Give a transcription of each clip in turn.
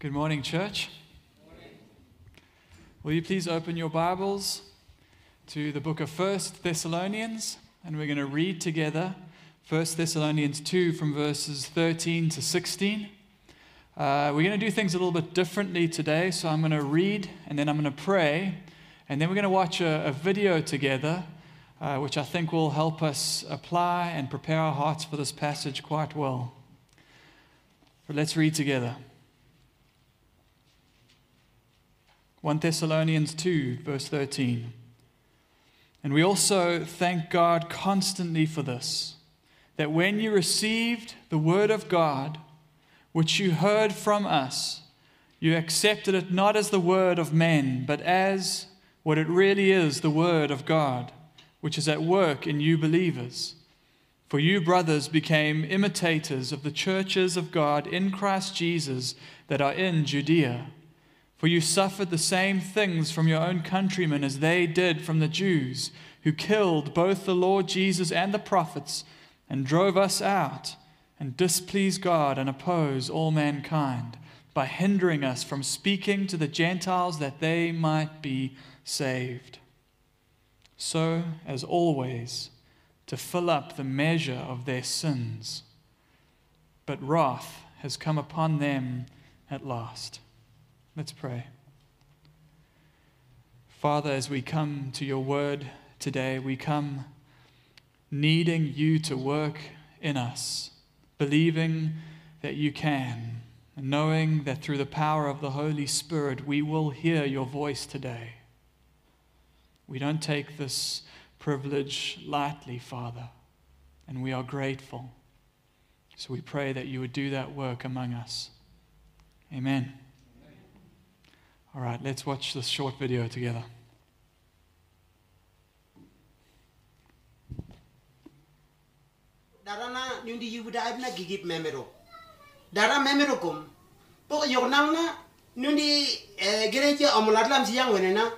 Good morning, church. Will you please open your Bibles to the book of First Thessalonians, and we're going to read together First Thessalonians 2 from verses 13 to 16. Uh, we're going to do things a little bit differently today, so I'm going to read and then I'm going to pray, and then we're going to watch a, a video together, uh, which I think will help us apply and prepare our hearts for this passage quite well. But let's read together. 1 Thessalonians 2, verse 13. And we also thank God constantly for this, that when you received the word of God, which you heard from us, you accepted it not as the word of men, but as what it really is the word of God, which is at work in you believers. For you, brothers, became imitators of the churches of God in Christ Jesus that are in Judea. For you suffered the same things from your own countrymen as they did from the Jews, who killed both the Lord Jesus and the prophets, and drove us out, and displease God and oppose all mankind, by hindering us from speaking to the Gentiles that they might be saved. So, as always, to fill up the measure of their sins. But wrath has come upon them at last. Let's pray. Father, as we come to your word today, we come needing you to work in us, believing that you can, and knowing that through the power of the Holy Spirit we will hear your voice today. We don't take this privilege lightly, Father, and we are grateful. So we pray that you would do that work among us. Amen. All right, let's watch this short video together. darana nyundi yibuda ibna gigip memero. Dara memero kum poko yoknang na nyundi eh, gereje omulatlam siyang wenena.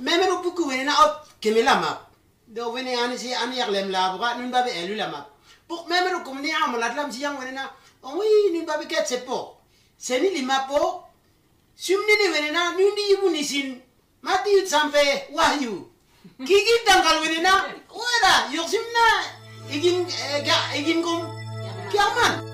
Memero buku wenena op kemela map do wene ani si ani yaklem la buka nyun babe elu la map pok memero kum ni omulatlam siyang wenena. Owi nyun babe ket sepo seni lima po sumnini wenena nyundi ibu nisin mati sampai wahyu kiki dangkal wenena wera yok simna igin eh, igin kum kiaman.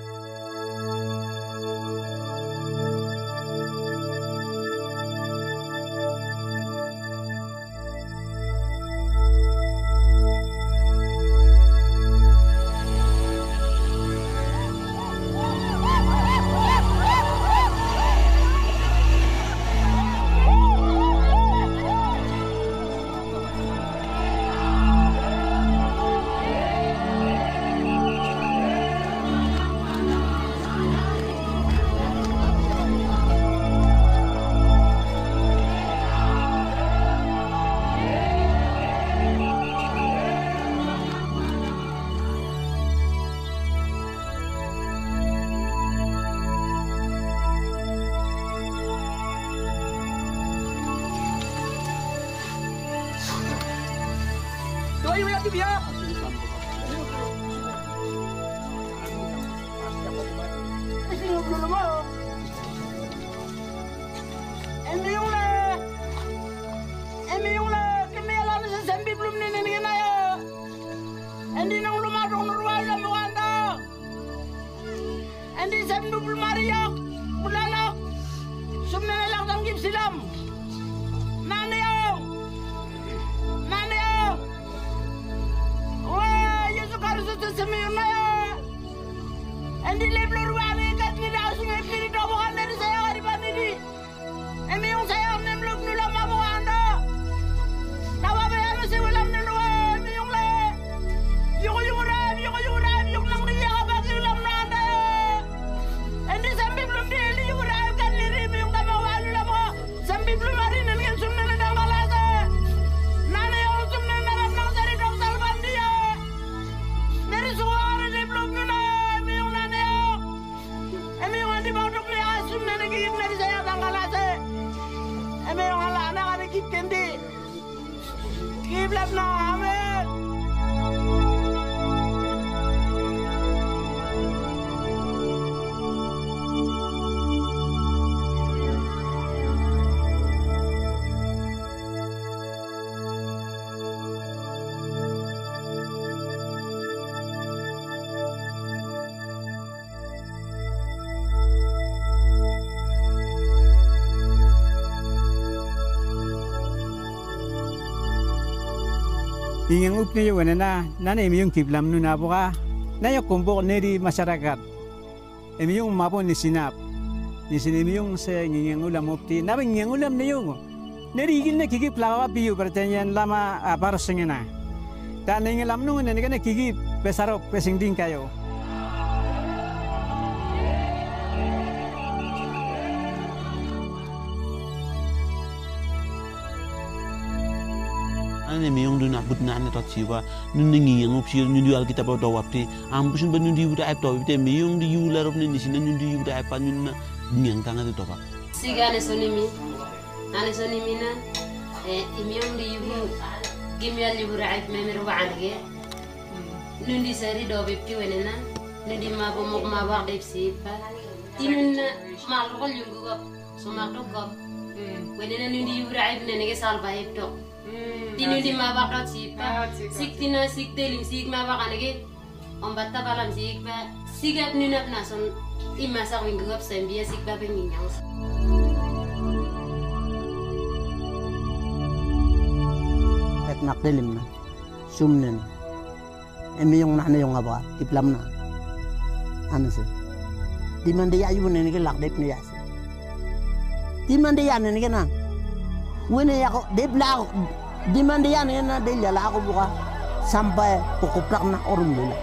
Ingang upne yung wana na, nanay mi yung kiblam nun apo ka. Nayo kumbok neri masyarakat. Emi yung mapo ni sinap. Ni sinimi yung sa ngingang ulam upti. Nabi ngingang ulam na yung. Oh. Neri igil na kikip lawa piyo pertanyan lama ah, aparos nga na. Ta nangingalam nun na ano, kikip pesarok pesing din kayo. ne meyong du na but na ne tot siwa. Nun ne ngi yong psir nun yal kita ba do wapte am busun ba nun di wuda ai to te. Meyong di yula rob ne nisina nun di wuda ai pa nun na ngiang tanga di toba siga ne soni mi. Ane soni mi na eh, e meyong di yuhu gim yal di wura ai me me ro ge. Nun di sari do be pi wene na nun di ma bo mo ma ba de psi pa. Na ma ro ko yong so ma to go hmm. wenena nun di wura ai ne ne ge sal ba ai तिनु दिनमा बाका छिपा सिक्तिन सिक्ते लिम सिकमा बाका लगे ombatta balam sikba sigap ninap nason imasa ko inggup sembia sikba peningang nak nakdilim na. Sumnen emi yung nahna yung aba. Tiplam na. Ano si di man di ayun na nige lakdip niya si di na. Wini ako, di bla ako, di man diyan, yan na, di lala ako buka. Sampai kukuplak na orang dulu.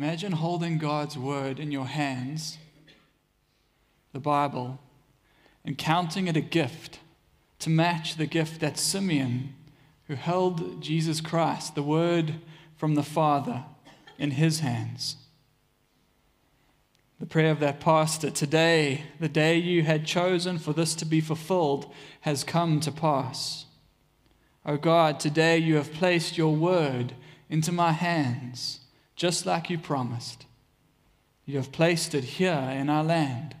Imagine holding God's word in your hands, the Bible, and counting it a gift to match the gift that Simeon, who held Jesus Christ, the word from the Father, in his hands. The prayer of that pastor today, the day you had chosen for this to be fulfilled, has come to pass. O God, today you have placed your word into my hands just like you promised. You have placed it here in our land.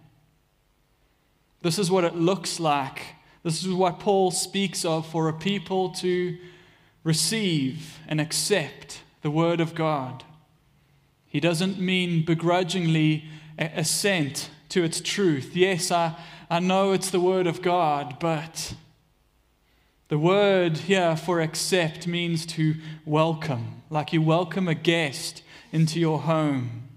This is what it looks like. This is what Paul speaks of for a people to receive and accept the Word of God. He doesn't mean begrudgingly assent to its truth. Yes, I, I know it's the Word of God, but the word here for accept means to welcome, like you welcome a guest into your home.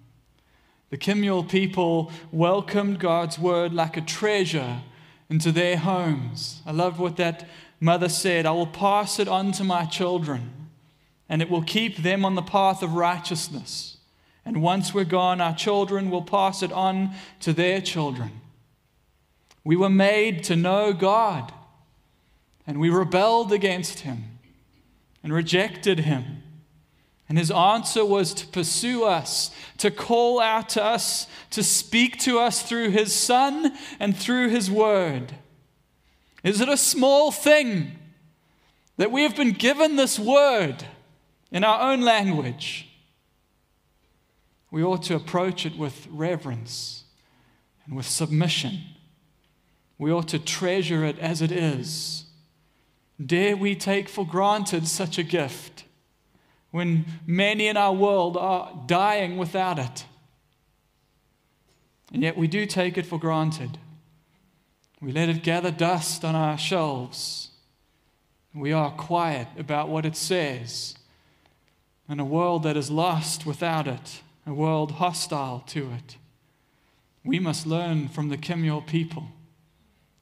The Kimyal people welcomed God's word like a treasure into their homes. I love what that mother said I will pass it on to my children, and it will keep them on the path of righteousness. And once we're gone, our children will pass it on to their children. We were made to know God, and we rebelled against Him and rejected Him. And his answer was to pursue us, to call out to us, to speak to us through his Son and through his Word. Is it a small thing that we have been given this Word in our own language? We ought to approach it with reverence and with submission. We ought to treasure it as it is. Dare we take for granted such a gift? When many in our world are dying without it. And yet we do take it for granted. We let it gather dust on our shelves. We are quiet about what it says. In a world that is lost without it, a world hostile to it, we must learn from the Kimyal people.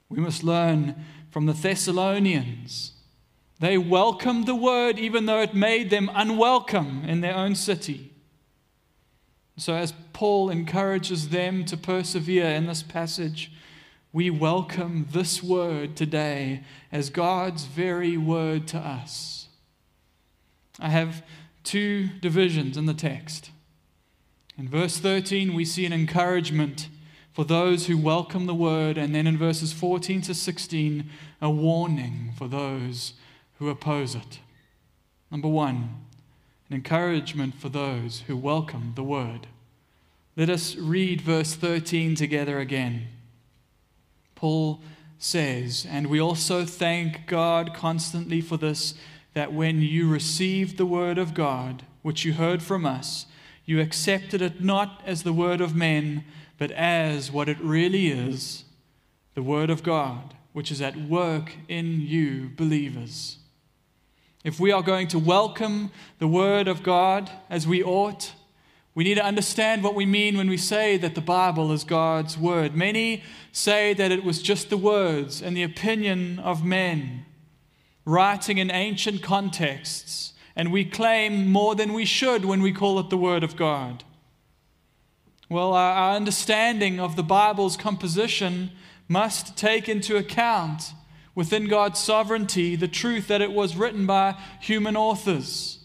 We must learn from the Thessalonians. They welcomed the word even though it made them unwelcome in their own city. So, as Paul encourages them to persevere in this passage, we welcome this word today as God's very word to us. I have two divisions in the text. In verse 13, we see an encouragement for those who welcome the word, and then in verses 14 to 16, a warning for those who oppose it. Number one, an encouragement for those who welcome the word. Let us read verse 13 together again. Paul says, And we also thank God constantly for this, that when you received the word of God, which you heard from us, you accepted it not as the word of men, but as what it really is the word of God, which is at work in you, believers. If we are going to welcome the word of God as we ought, we need to understand what we mean when we say that the Bible is God's word. Many say that it was just the words and the opinion of men, writing in ancient contexts, and we claim more than we should when we call it the word of God. Well, our, understanding of the Bible's composition must take into account within God's sovereignty the truth that it was written by human authors.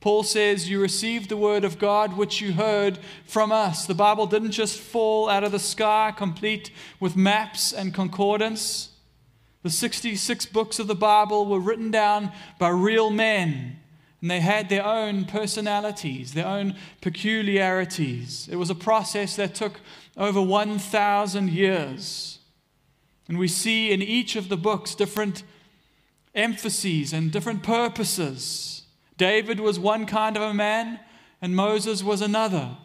Paul says, You received the word of God which you heard from us. The Bible didn't just fall out of the sky, complete with maps and concordance. The 66 books of the Bible were written down by real men, and they had their own personalities, their own peculiarities. It was a process that took over 1,000 years. And we see in each of the books different emphases and different purposes. David was one kind of a man, and Moses was another.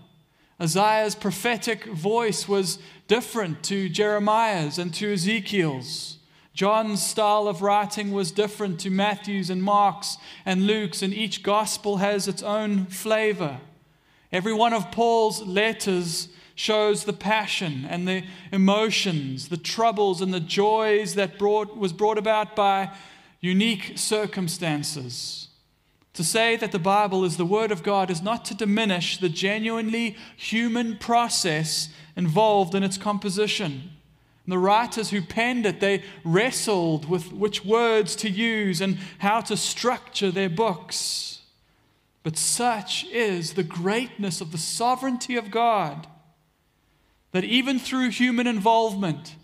Isaiah's prophetic voice was different to Jeremiah's and to Ezekiel's. John's style of writing was different to Matthew's and Mark's and Luke's, and each gospel has its own flavor. Every one of Paul's letters shows the passion and the emotions, the troubles and the joys that brought, was brought about by unique circumstances. To say that the Bible is the Word of God is not to diminish the genuinely human process involved in its composition. And the writers who penned it, they wrestled with which words to use and how to structure their books. But such is the greatness of the sovereignty of God that even through human involvement,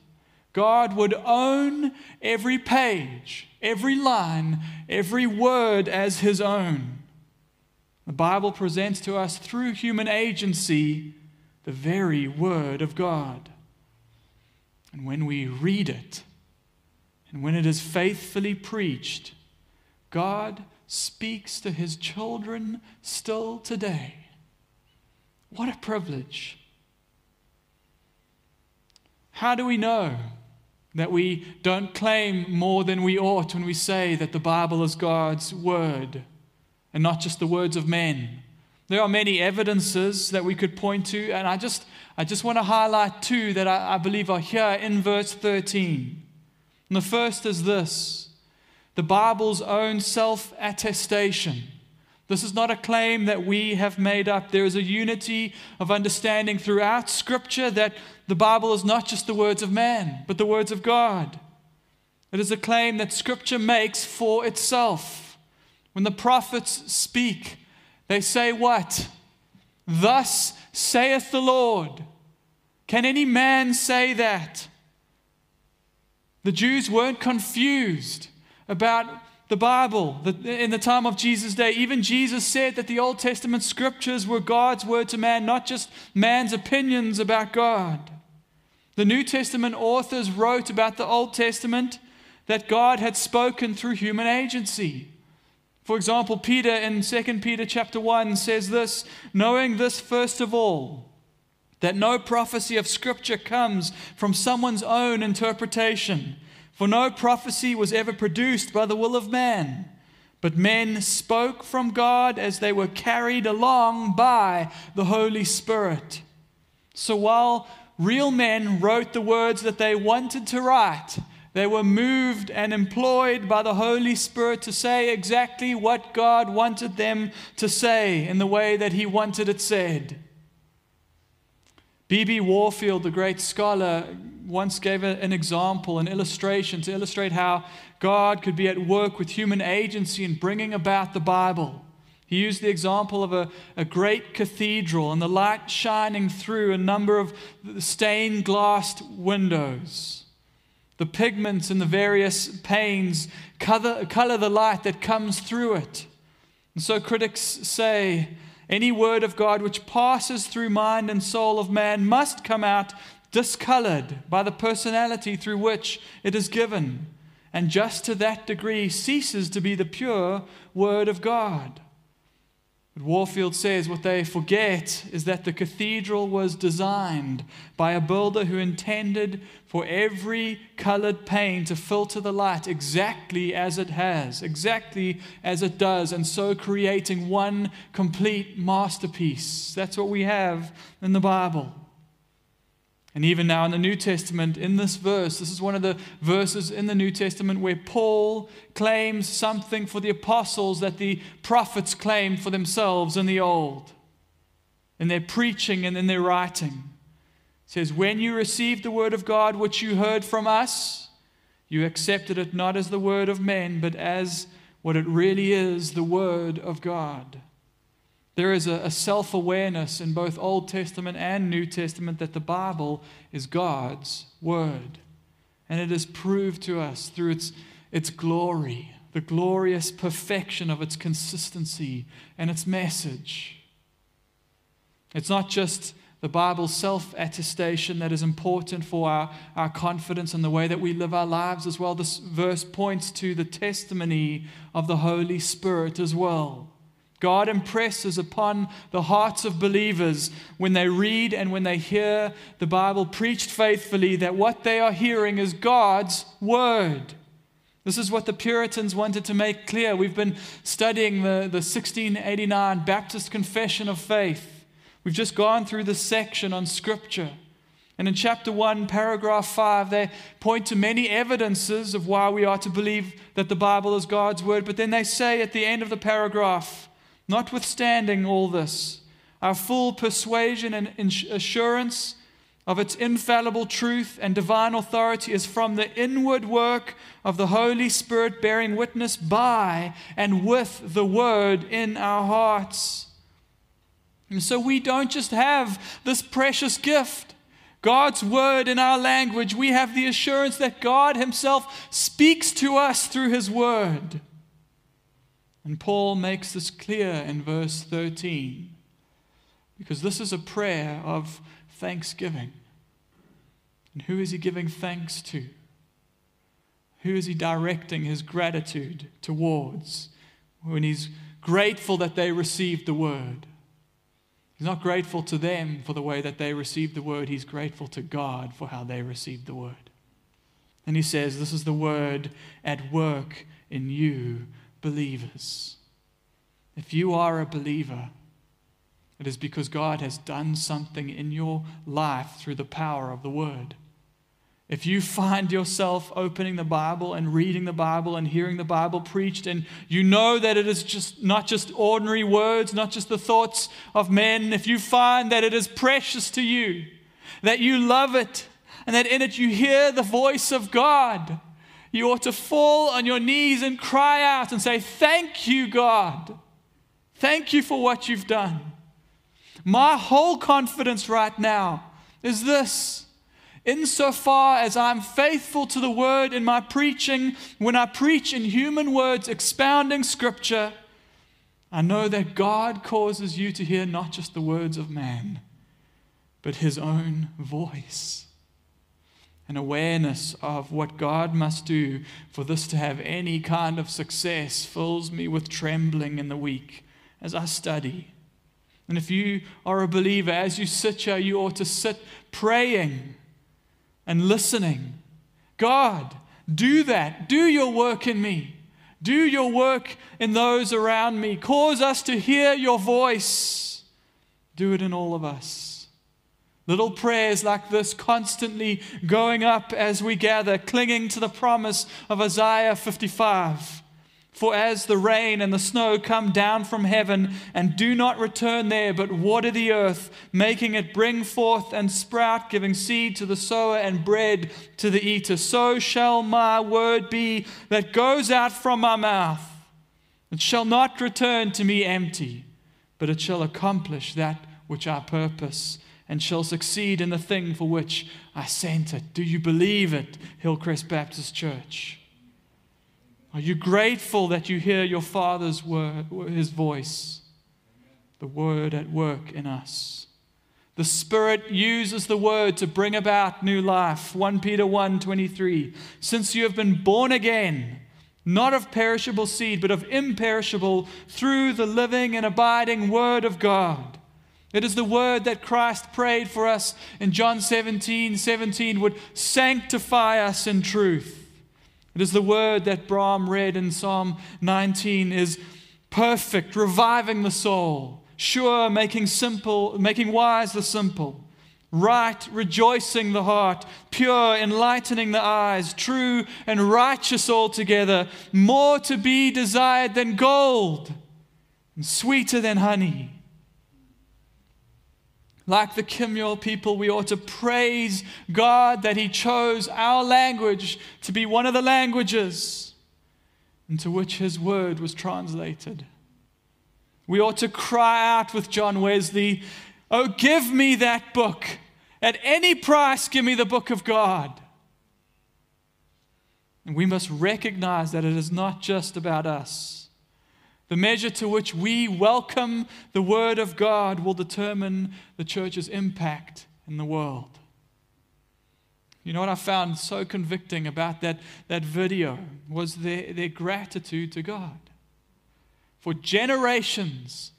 God would own every page every line, every word as his own. The Bible presents to us through human agency the very word of God. And when we read it, and when it is faithfully preached, God speaks to his children still today. What a privilege. How do we know that we don't claim more than we ought when we say that the Bible is God's word and not just the words of men. There are many evidences that we could point to, and I just, I just want to highlight two that I, I believe are here in verse 13. And the first is this the Bible's own self attestation. This is not a claim that we have made up. There is a unity of understanding throughout Scripture that the Bible is not just the words of man, but the words of God. It is a claim that Scripture makes for itself. When the prophets speak, they say, What? Thus saith the Lord. Can any man say that? The Jews weren't confused about the Bible, in the time of Jesus' day, even Jesus said that the Old Testament scriptures were God's word to man, not just man's opinions about God. The New Testament authors wrote about the Old Testament that God had spoken through human agency. For example, Peter in 2 Peter chapter 1 says this, knowing this first of all, that no prophecy of scripture comes from someone's own interpretation. For no prophecy was ever produced by the will of man, but men spoke from God as they were carried along by the Holy Spirit. So while real men wrote the words that they wanted to write, they were moved and employed by the Holy Spirit to say exactly what God wanted them to say in the way that He wanted it said. B.B. Warfield, the great scholar, once gave an example, an illustration to illustrate how God could be at work with human agency in bringing about the Bible. He used the example of a, a great cathedral and the light shining through a number of stained glass windows. The pigments in the various panes color, color the light that comes through it. And so critics say any word of God which passes through mind and soul of man must come out discolored by the personality through which it is given, and just to that degree ceases to be the pure word of God. Warfield says what they forget is that the cathedral was designed by a builder who intended for every colored pane to filter the light exactly as it has, exactly as it does, and so creating one complete masterpiece. That's what we have in the Bible. And even now in the New Testament, in this verse, this is one of the verses in the New Testament where Paul claims something for the apostles that the prophets claimed for themselves in the Old, in their preaching and in their writing. It says, When you received the word of God which you heard from us, you accepted it not as the word of men, but as what it really is the word of God. There is a, a self awareness in both Old Testament and New Testament that the Bible is God's Word. And it is proved to us through its, its glory, the glorious perfection of its consistency and its message. It's not just the Bible's self attestation that is important for our, our confidence and the way that we live our lives as well. This verse points to the testimony of the Holy Spirit as well. God impresses upon the hearts of believers when they read and when they hear the Bible preached faithfully that what they are hearing is God's Word. This is what the Puritans wanted to make clear. We've been studying the, the 1689 Baptist Confession of Faith. We've just gone through this section on Scripture. And in chapter 1, paragraph 5, they point to many evidences of why we are to believe that the Bible is God's Word. But then they say at the end of the paragraph, Notwithstanding all this, our full persuasion and assurance of its infallible truth and divine authority is from the inward work of the Holy Spirit bearing witness by and with the Word in our hearts. And so we don't just have this precious gift. God's word in our language, we have the assurance that God Himself speaks to us through His word. And Paul makes this clear in verse 13 because this is a prayer of thanksgiving. And who is he giving thanks to? Who is he directing his gratitude towards when he's grateful that they received the word? He's not grateful to them for the way that they received the word, he's grateful to God for how they received the word. And he says, This is the word at work in you believers. If you are a believer, it is because God has done something in your life through the power of the Word. If you find yourself opening the Bible and reading the Bible and hearing the Bible preached, and you know that it is just not just ordinary words, not just the thoughts of men, if you find that it is precious to you, that you love it, and that in it you hear the voice of God, you ought to fall on your knees and cry out and say, Thank you, God. Thank you for what you've done. My whole confidence right now is this. Insofar as I'm faithful to the word in my preaching, when I preach in human words expounding scripture, I know that God causes you to hear not just the words of man, but his own voice an awareness of what God must do for this to have any kind of success fills me with trembling in the week as I study. And if you are a believer, as you sit here, you ought to sit praying and listening. God, do that. Do your work in me. Do your work in those around me. Cause us to hear your voice. Do it in all of us. Little prayers like this constantly going up as we gather, clinging to the promise of Isaiah 55. For as the rain and the snow come down from heaven and do not return there, but water the earth, making it bring forth and sprout, giving seed to the sower and bread to the eater, so shall my word be that goes out from my mouth. It shall not return to me empty, but it shall accomplish that which I purpose and shall succeed in the thing for which I sent it. Do you believe it, Hillcrest Baptist Church? Are you grateful that you hear your Father's word, his voice, the word at work in us? The Spirit uses the word to bring about new life. 1 Peter 1:23. Since you have been born again, not of perishable seed, but of imperishable, through the living and abiding word of God. It is the word that Christ prayed for us in John 17 17 would sanctify us in truth. It is the word that Brahm read in Psalm 19 is perfect, reviving the soul sure, making simple, making wise the simple, right, rejoicing the heart, pure, enlightening the eyes, true and righteous altogether, more to be desired than gold, and sweeter than honey. Like the Kimyal people, we ought to praise God that He chose our language to be one of the languages into which His word was translated. We ought to cry out with John Wesley, Oh, give me that book. At any price, give me the book of God. And we must recognize that it is not just about us. The measure to which we welcome the Word of God will determine the church's impact in the world. You know what I found so convicting about that, that video was their, their gratitude to God for generations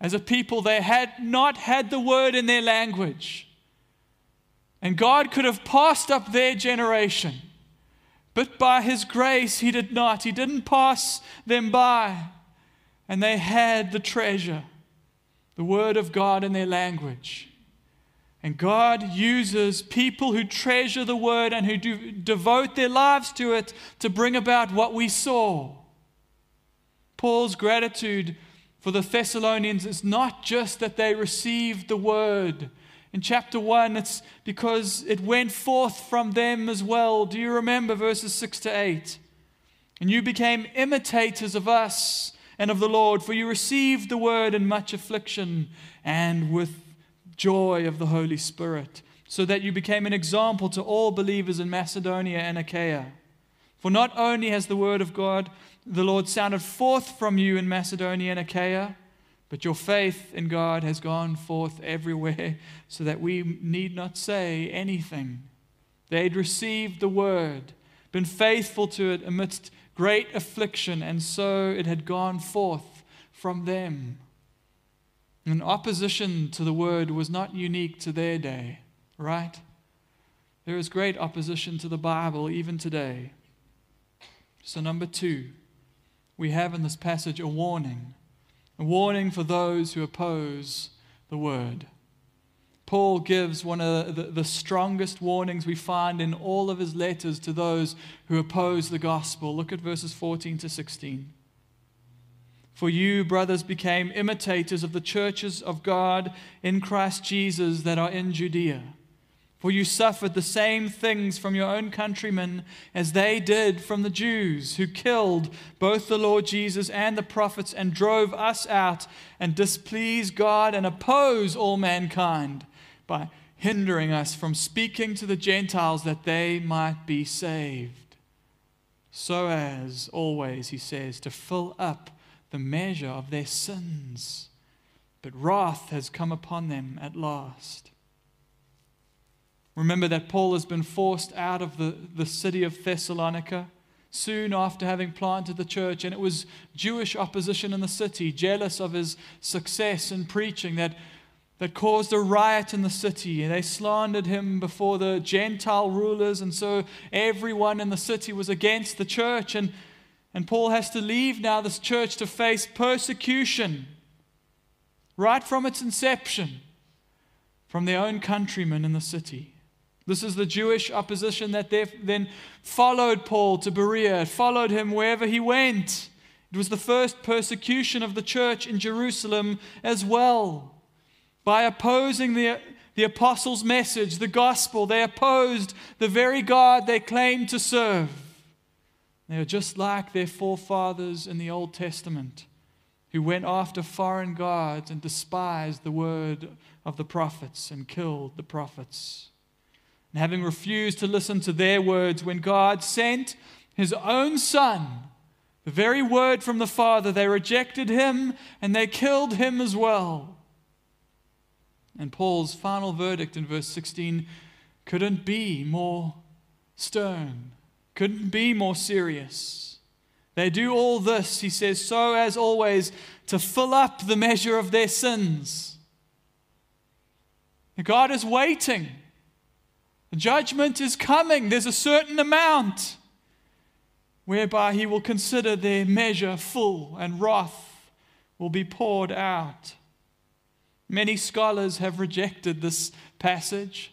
as a people they had not had the word in their language. And God could have passed up their generation. But by His grace, He did not. He didn't pass them by. And they had the treasure, the Word of God in their language. And God uses people who treasure the Word and who do, devote their lives to it to bring about what we saw. Paul's gratitude for the Thessalonians is not just that they received the word. In chapter 1, it's because it went forth from them as well. Do you remember verses 6 to 8? And you became imitators of us and of the Lord, for you received the word in much affliction and with joy of the Holy Spirit, so that you became an example to all believers in Macedonia and Achaia. For not only has the word of God the Lord sounded forth from you in Macedonia and Achaia, but your faith in God has gone forth everywhere, so that we need not say anything. They'd received the word, been faithful to it amidst great affliction, and so it had gone forth from them. And opposition to the word was not unique to their day, right? There is great opposition to the Bible even today. So, number two, we have in this passage a warning, a warning for those who oppose the word. Paul gives one of the, the, strongest warnings we find in all of his letters to those who oppose the gospel. Look at verses 14 to 16. For you, brothers, became imitators of the churches of God in Christ Jesus that are in Judea. For you suffered the same things from your own countrymen as they did from the Jews, who killed both the Lord Jesus and the prophets and drove us out and displease God and oppose all mankind by hindering us from speaking to the Gentiles that they might be saved. So as always, he says, to fill up the measure of their sins. But wrath has come upon them at last. Remember that Paul has been forced out of the, the city of Thessalonica soon after having planted the church, and it was Jewish opposition in the city, jealous of his success in preaching, that, that caused a riot in the city. They slandered him before the Gentile rulers, and so everyone in the city was against the church. And, and Paul has to leave now this church to face persecution right from its inception from their own countrymen in the city. This is the Jewish opposition that then followed Paul to Berea, followed him wherever he went. It was the first persecution of the church in Jerusalem as well. By opposing the, the apostles' message, the gospel, they opposed the very God they claimed to serve. They are just like their forefathers in the Old Testament who went after foreign gods and despised the word of the prophets and killed the prophets. And having refused to listen to their words, when God sent his own Son, the very word from the Father, they rejected him and they killed him as well. And Paul's final verdict in verse 16 couldn't be more stern, couldn't be more serious. They do all this, he says, so as always to fill up the measure of their sins. God is waiting. Judgment is coming. There's a certain amount whereby he will consider their measure full and wrath will be poured out. Many scholars have rejected this passage.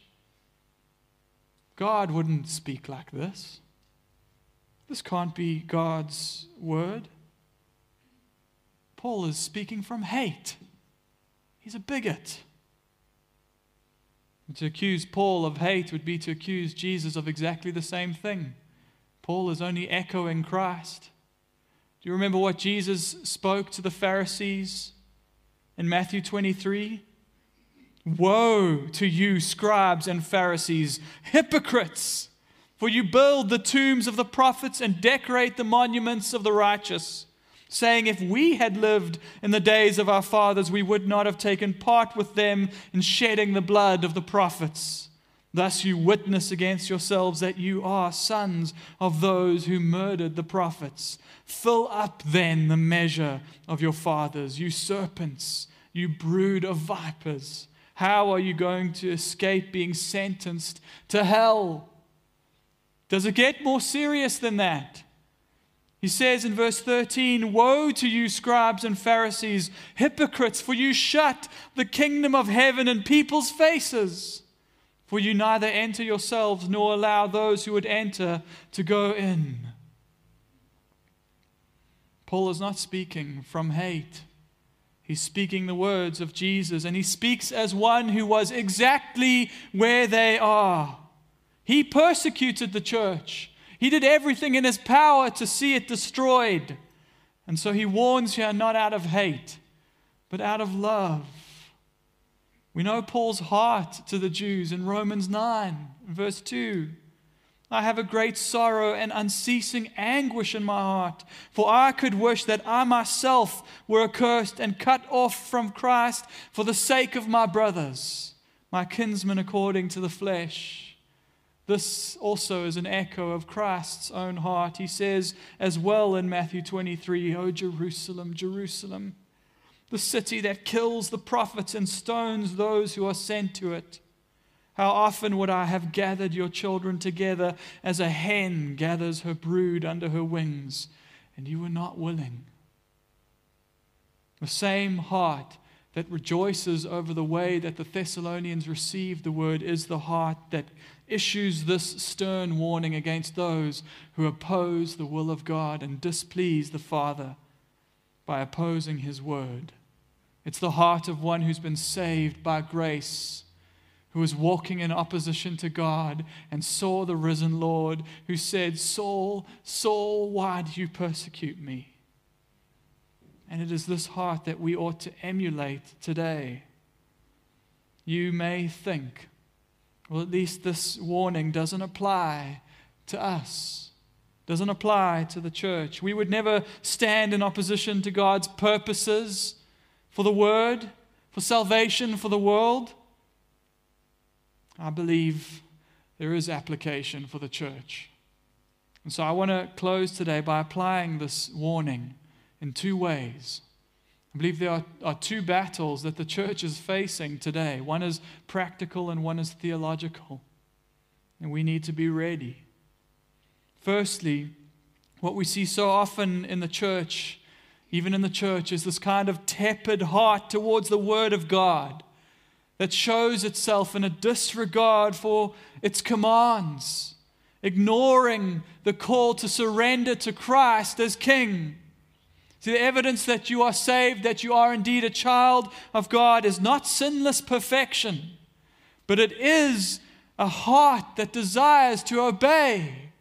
God wouldn't speak like this. This can't be God's word. Paul is speaking from hate. He's a bigot. To accuse Paul of hate would be to accuse Jesus of exactly the same thing. Paul is only echoing Christ. Do you remember what Jesus spoke to the Pharisees in Matthew 23? Woe to you, scribes and Pharisees, hypocrites! For you build the tombs of the prophets and decorate the monuments of the righteous, saying, If we had lived in the days of our fathers, we would not have taken part with them in shedding the blood of the prophets. Thus you witness against yourselves that you are sons of those who murdered the prophets. Fill up then the measure of your fathers, you serpents, you brood of vipers. How are you going to escape being sentenced to hell? Does it get more serious than that? He says in verse 13, Woe to you, scribes and Pharisees, hypocrites, for you shut the kingdom of heaven in people's faces. For you neither enter yourselves nor allow those who would enter to go in. Paul is not speaking from hate. He's speaking the words of Jesus, and he speaks as one who was exactly where they are. He persecuted the church. He did everything in his power to see it destroyed. And so he warns here not out of hate, but out of love. We know Paul's heart to the Jews in Romans 9, verse 2. I have a great sorrow and unceasing anguish in my heart, for I could wish that I myself were accursed and cut off from Christ for the sake of my brothers, my kinsmen according to the flesh this also is an echo of Christ's own heart. He says as well in Matthew 23, O Jerusalem, Jerusalem, the city that kills the prophets and stones those who are sent to it. How often would I have gathered your children together as a hen gathers her brood under her wings, and you were not willing? The same heart that rejoices over the way that the Thessalonians received the word is the heart that issues this stern warning against those who oppose the will of God and displease the Father by opposing his word. It's the heart of one who's been saved by grace, who was walking in opposition to God and saw the risen Lord, who said, Saul, Saul, why do you persecute me? And it is this heart that we ought to emulate today. You may think, well, at least this warning doesn't apply to us, doesn't apply to the church. We would never stand in opposition to God's purposes for the word, for salvation, for the world. I believe there is application for the church. And so I want to close today by applying this warning in two ways. I believe there are, are two battles that the church is facing today one is practical and one is theological. And we need to be ready. Firstly, what we see so often in the church, even in the church, is this kind of tepid heart towards the Word of God that shows itself in a disregard for its commands, ignoring the call to surrender to Christ as King. See, the evidence that you are saved, that you are indeed a child of God, is not sinless perfection, but it is a heart that desires to obey.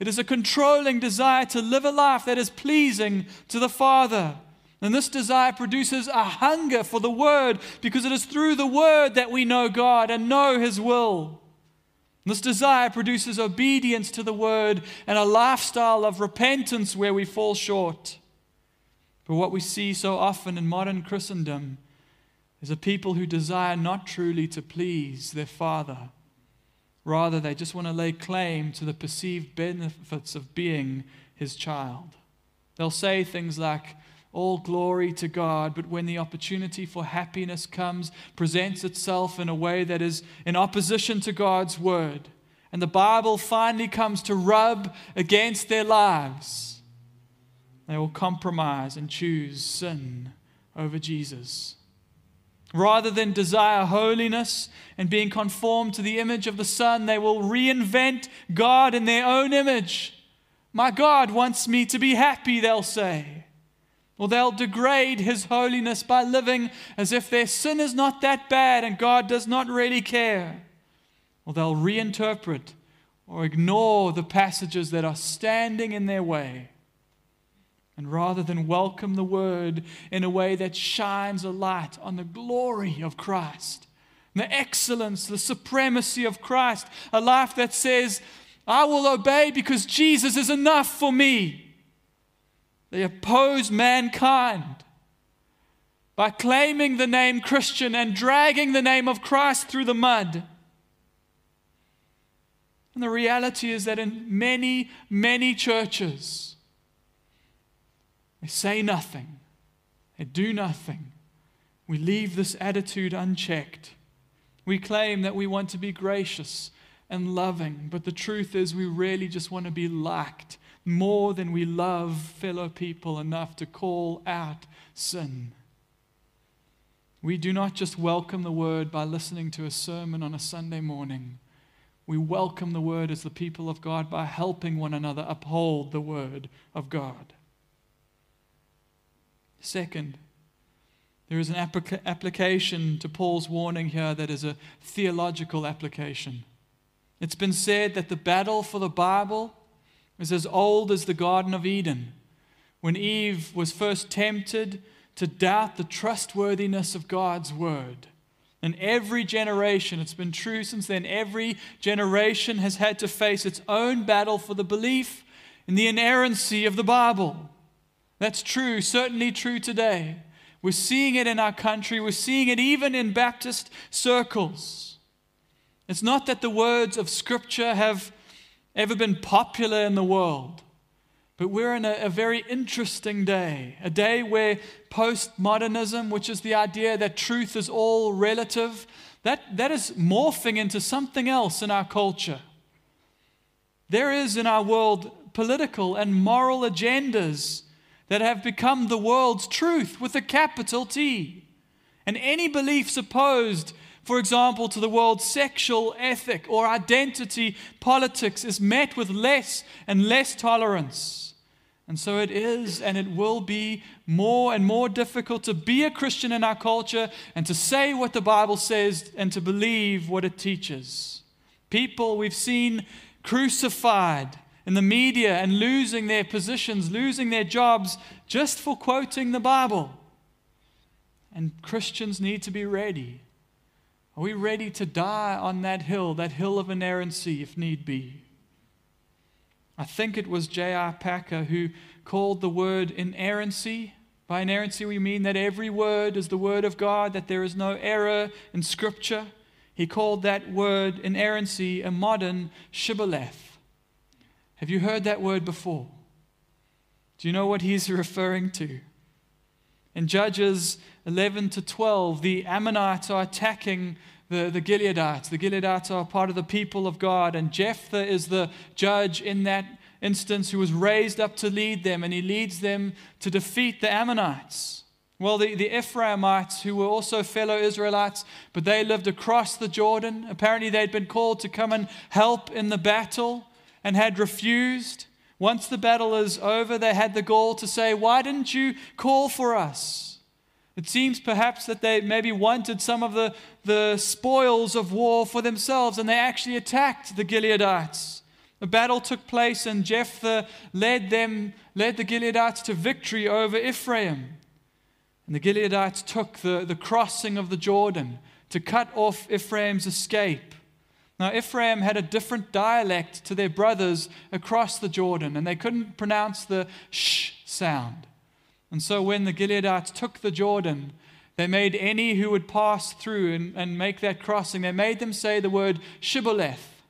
It is a controlling desire to live a life that is pleasing to the Father. And this desire produces a hunger for the Word because it is through the Word that we know God and know His will. This desire produces obedience to the Word and a lifestyle of repentance where we fall short. But what we see so often in modern Christendom is a people who desire not truly to please their Father. Rather, they just want to lay claim to the perceived benefits of being His child. They'll say things like, all glory to God, but when the opportunity for happiness comes, presents itself in a way that is in opposition to God's word, and the Bible finally comes to rub against their lives, they will compromise and choose sin over Jesus. Rather than desire holiness and being conformed to the image of the Son, they will reinvent God in their own image. My God wants me to be happy, they'll say. Or they'll degrade his holiness by living as if their sin is not that bad and God does not really care. Or they'll reinterpret or ignore the passages that are standing in their way. And rather than welcome the word in a way that shines a light on the glory of Christ, the excellence, the supremacy of Christ, a life that says, I will obey because Jesus is enough for me. They oppose mankind by claiming the name Christian and dragging the name of Christ through the mud. And the reality is that in many, many churches, they say nothing, they do nothing. We leave this attitude unchecked. We claim that we want to be gracious and loving, but the truth is we really just want to be liked more than we love fellow people enough to call out sin. We do not just welcome the word by listening to a sermon on a Sunday morning. We welcome the word as the people of God by helping one another uphold the word of God. Second, there is an applica- application to Paul's warning here that is a theological application. It's been said that the battle for the Bible is as old as the Garden of Eden, when Eve was first tempted to doubt the trustworthiness of God's word. And every generation, it's been true since then, every generation has had to face its own battle for the belief in the inerrancy of the Bible. That's true, certainly true today. We're seeing it in our country, we're seeing it even in Baptist circles. It's not that the words of Scripture have ever been popular in the world. But we're in a, a, very interesting day, a day where postmodernism, which is the idea that truth is all relative, that, that is morphing into something else in our culture. There is in our world political and moral agendas that have become the world's truth with a capital T. And any beliefs opposed for example, to the world's sexual ethic or identity politics is met with less and less tolerance. And so it is and it will be more and more difficult to be a Christian in our culture and to say what the Bible says and to believe what it teaches. People we've seen crucified in the media and losing their positions, losing their jobs just for quoting the Bible. And Christians need to be ready are we ready to die on that hill, that hill of inerrancy, if need be? I think it was J.I. Packer who called the word inerrancy. By inerrancy, we mean that every word is the word of God, that there is no error in Scripture. He called that word inerrancy a modern shibboleth. Have you heard that word before? Do you know what he's referring to? In Judges 11 to 12, the Ammonites are attacking the, the Gileadites. The Gileadites are part of the people of God, and Jephthah is the judge in that instance who was raised up to lead them, and he leads them to defeat the Ammonites. Well, the, the Ephraimites, who were also fellow Israelites, but they lived across the Jordan, apparently they'd been called to come and help in the battle and had refused. Once the battle is over, they had the gall to say, Why didn't you call for us? It seems perhaps that they maybe wanted some of the, the spoils of war for themselves, and they actually attacked the Gileadites. A battle took place, and Jephthah led them, led the Gileadites to victory over Ephraim. And the Gileadites took the, the crossing of the Jordan to cut off Ephraim's escape. Now, Ephraim had a different dialect to their brothers across the Jordan, and they couldn't pronounce the sh sound. And so, when the Gileadites took the Jordan, they made any who would pass through and, and make that crossing, they made them say the word shibboleth.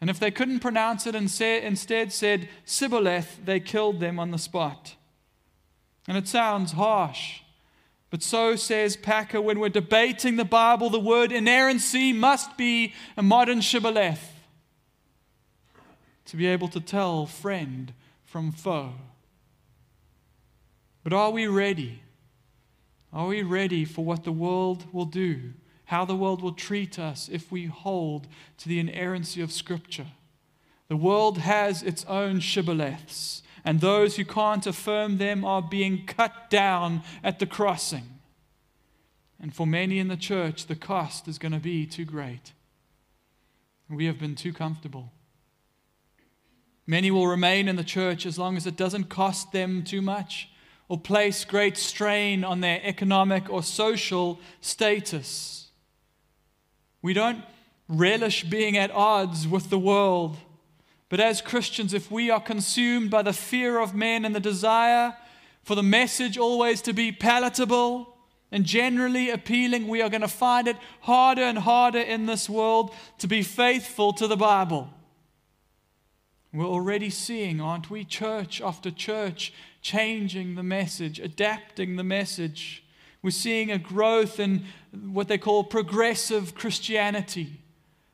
And if they couldn't pronounce it and say, instead said Sibboleth, they killed them on the spot. And it sounds harsh. But so says Packer when we're debating the Bible, the word inerrancy must be a modern shibboleth to be able to tell friend from foe. But are we ready? Are we ready for what the world will do how the world will treat us if we hold to the inerrancy of Scripture. The world has its own shibboleths, and those who can't affirm them are being cut down at the crossing. And for many in the church, the cost is going to be too great. We have been too comfortable. Many will remain in the church as long as it doesn't cost them too much or place great strain on their economic or social status. We don't relish being at odds with the world. But as Christians, if we are consumed by the fear of men and the desire for the message always to be palatable and generally appealing, we are going to find it harder and harder in this world to be faithful to the Bible. We're already seeing, aren't we, church after church changing the message, adapting the message. We're seeing a growth in what they call progressive Christianity.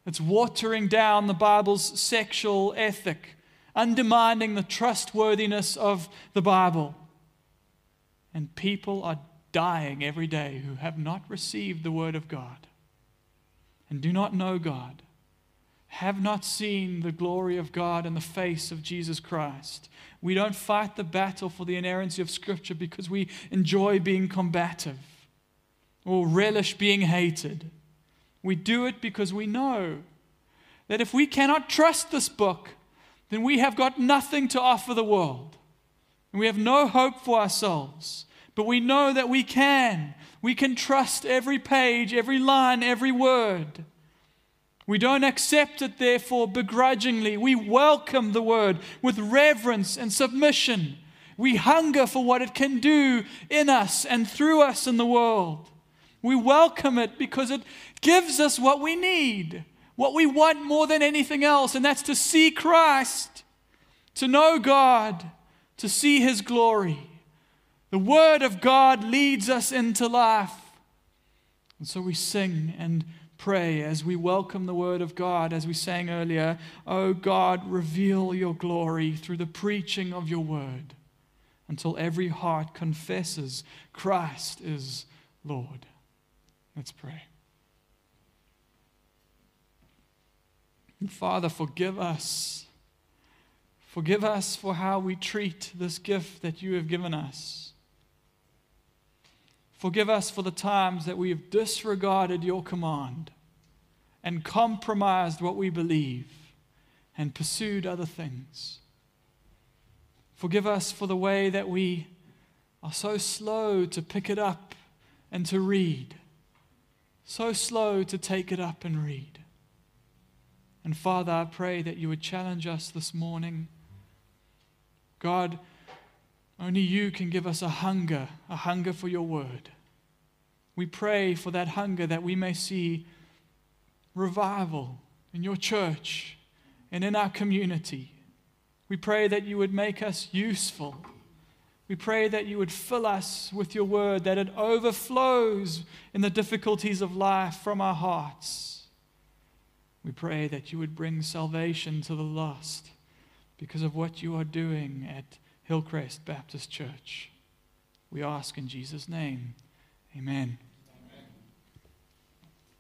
It's watering down the Bible's sexual ethic, undermining the trustworthiness of the Bible. And people are dying every day who have not received the Word of God and do not know God, have not seen the glory of God in the face of Jesus Christ. We don't fight the battle for the inerrancy of Scripture because we enjoy being combative or relish being hated. We do it because we know that if we cannot trust this book, then we have got nothing to offer the world. And we have no hope for ourselves. But we know that we can. We can trust every page, every line, every word. We don't accept it, therefore, begrudgingly. We welcome the word with reverence and submission. We hunger for what it can do in us and through us in the world. We welcome it because it gives us what we need, what we want more than anything else, and that's to see Christ, to know God, to see His glory. The Word of God leads us into life. And so we sing and pray as we welcome the Word of God, as we sang earlier, Oh God, reveal your glory through the preaching of your Word until every heart confesses Christ is Lord. Let's pray. Father, forgive us. Forgive us for how we treat this gift that you have given us. Forgive us for the times that we have disregarded your command and compromised what we believe and pursued other things. Forgive us for the way that we are so slow to pick it up and to read so slow to take it up and read. And Father, I pray that you would challenge us this morning. God, only you can give us a hunger, a hunger for your word. We pray for that hunger that we may see revival in your church and in our community. We pray that you would make us useful we pray that you would fill us with your word, that it overflows in the difficulties of life from our hearts. We pray that you would bring salvation to the lost because of what you are doing at Hillcrest Baptist Church. We ask in Jesus' name. Amen.